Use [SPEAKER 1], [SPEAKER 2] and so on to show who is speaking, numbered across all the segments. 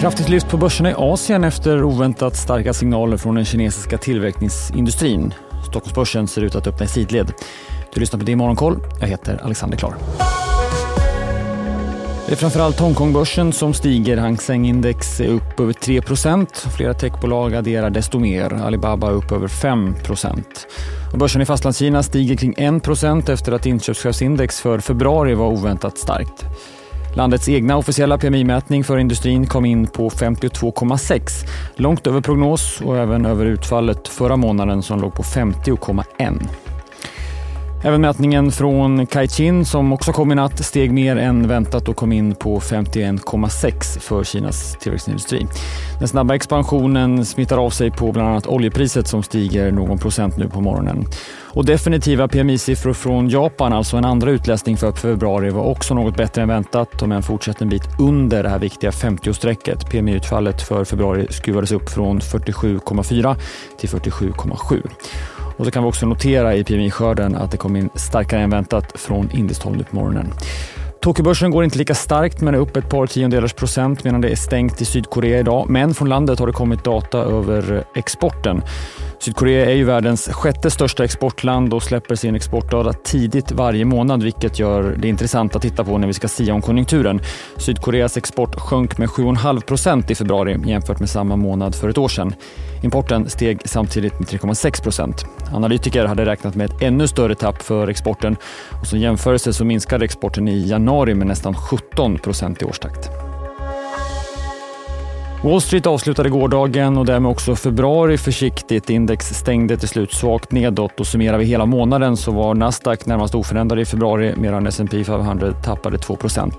[SPEAKER 1] Kraftigt lyft på börserna i Asien efter oväntat starka signaler från den kinesiska tillverkningsindustrin. Stockholmsbörsen ser ut att öppna i sidled. Du lyssnar på det Morgonkoll. Jag heter Alexander Klar. Det är framförallt Hongkongbörsen som stiger. Hang Seng-index är upp över 3% Flera techbolag adderar desto mer. Alibaba är upp över 5 och Börsen i Fastlandskina stiger kring 1% efter att inköpschefsindex för februari var oväntat starkt. Landets egna officiella PMI-mätning för industrin kom in på 52,6. Långt över prognos och även över utfallet förra månaden som låg på 50,1. Även mätningen från Kaichin som också kom i natt steg mer än väntat och kom in på 51,6 för Kinas tillväxtindustri. Den snabba expansionen smittar av sig på bland annat oljepriset som stiger någon procent nu på morgonen. Och definitiva PMI-siffror från Japan, alltså en andra utläsning för februari, var också något bättre än väntat om än fortsatt en bit under det här viktiga 50-strecket. PMI-utfallet för februari skruvades upp från 47,4 till 47,7. Och så kan vi också notera i PMI-skörden att det kom in starkare än väntat från indiskt håll nu på morgonen. Tokyobörsen går inte lika starkt men är upp ett par tiondelars procent medan det är stängt i Sydkorea idag. Men från landet har det kommit data över exporten. Sydkorea är ju världens sjätte största exportland och släpper sin exportdata tidigt varje månad vilket gör det intressant att titta på när vi ska sia om konjunkturen. Sydkoreas export sjönk med 7,5 procent i februari jämfört med samma månad för ett år sedan. Importen steg samtidigt med 3,6 procent. Analytiker hade räknat med ett ännu större tapp för exporten och som jämförelse så minskade exporten i januari med nästan 17 procent i årstakt. Wall Street avslutade gårdagen och därmed också februari försiktigt. Index stängde till slut svagt nedåt och summerar vi hela månaden så var Nasdaq närmast oförändrad i februari medan S&P 500 tappade 2%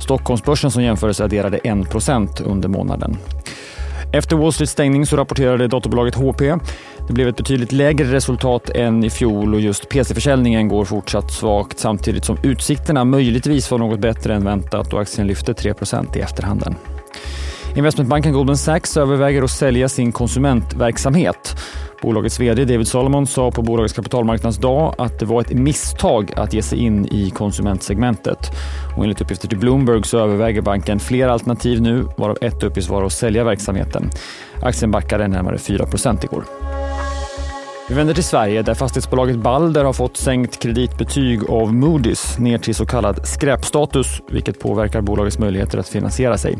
[SPEAKER 1] Stockholmsbörsen som jämförelse adderade 1% under månaden. Efter Wall Streets stängning så rapporterade dotterbolaget HP. Det blev ett betydligt lägre resultat än i fjol och just PC-försäljningen går fortsatt svagt samtidigt som utsikterna möjligtvis var något bättre än väntat och aktien lyfte 3% i efterhanden. Investmentbanken Goldman Sachs överväger att sälja sin konsumentverksamhet. Bolagets VD David Solomon sa på bolagets kapitalmarknadsdag att det var ett misstag att ge sig in i konsumentsegmentet. Och enligt uppgifter till Bloomberg så överväger banken flera alternativ nu, varav ett uppges vara att sälja verksamheten. Aktien backade närmare 4% igår. Vi vänder till Sverige där fastighetsbolaget Balder har fått sänkt kreditbetyg av Moody's ner till så kallad skräpstatus, vilket påverkar bolagets möjligheter att finansiera sig.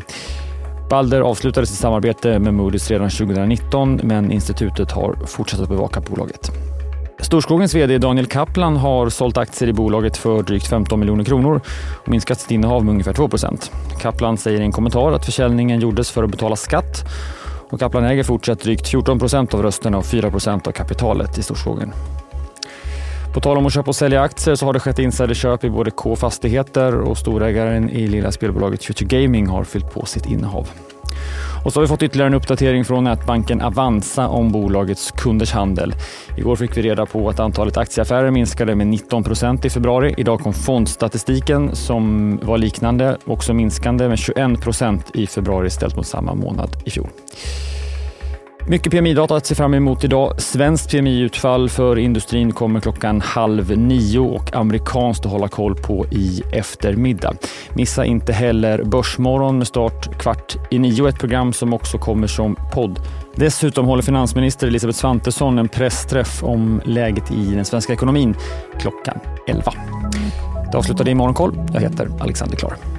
[SPEAKER 1] Balder avslutade sitt samarbete med Moody's redan 2019 men institutet har fortsatt att bevaka bolaget. Storskogens VD Daniel Kaplan har sålt aktier i bolaget för drygt 15 miljoner kronor och minskat sitt innehav med ungefär 2% Kaplan säger i en kommentar att försäljningen gjordes för att betala skatt och Kaplan äger fortsatt drygt 14% av rösterna och 4% av kapitalet i Storskogen. På tal om att köpa och sälja aktier så har det skett insiderköp i både K Fastigheter och storägaren i lilla spelbolaget Future Gaming har fyllt på sitt innehav. Och så har vi fått ytterligare en uppdatering från nätbanken Avanza om bolagets kunders handel. Igår fick vi reda på att antalet aktieaffärer minskade med 19 procent i februari. Idag kom fondstatistiken som var liknande, också minskande med 21 procent i februari ställt mot samma månad i fjol. Mycket PMI-data att se fram emot idag. Svenskt PMI-utfall för industrin kommer klockan halv nio och amerikanskt att hålla koll på i eftermiddag. Missa inte heller Börsmorgon med start kvart i nio, ett program som också kommer som podd. Dessutom håller finansminister Elisabeth Svantesson en pressträff om läget i den svenska ekonomin klockan 11. Det avslutar det i Morgonkoll. Jag heter Alexander Klar.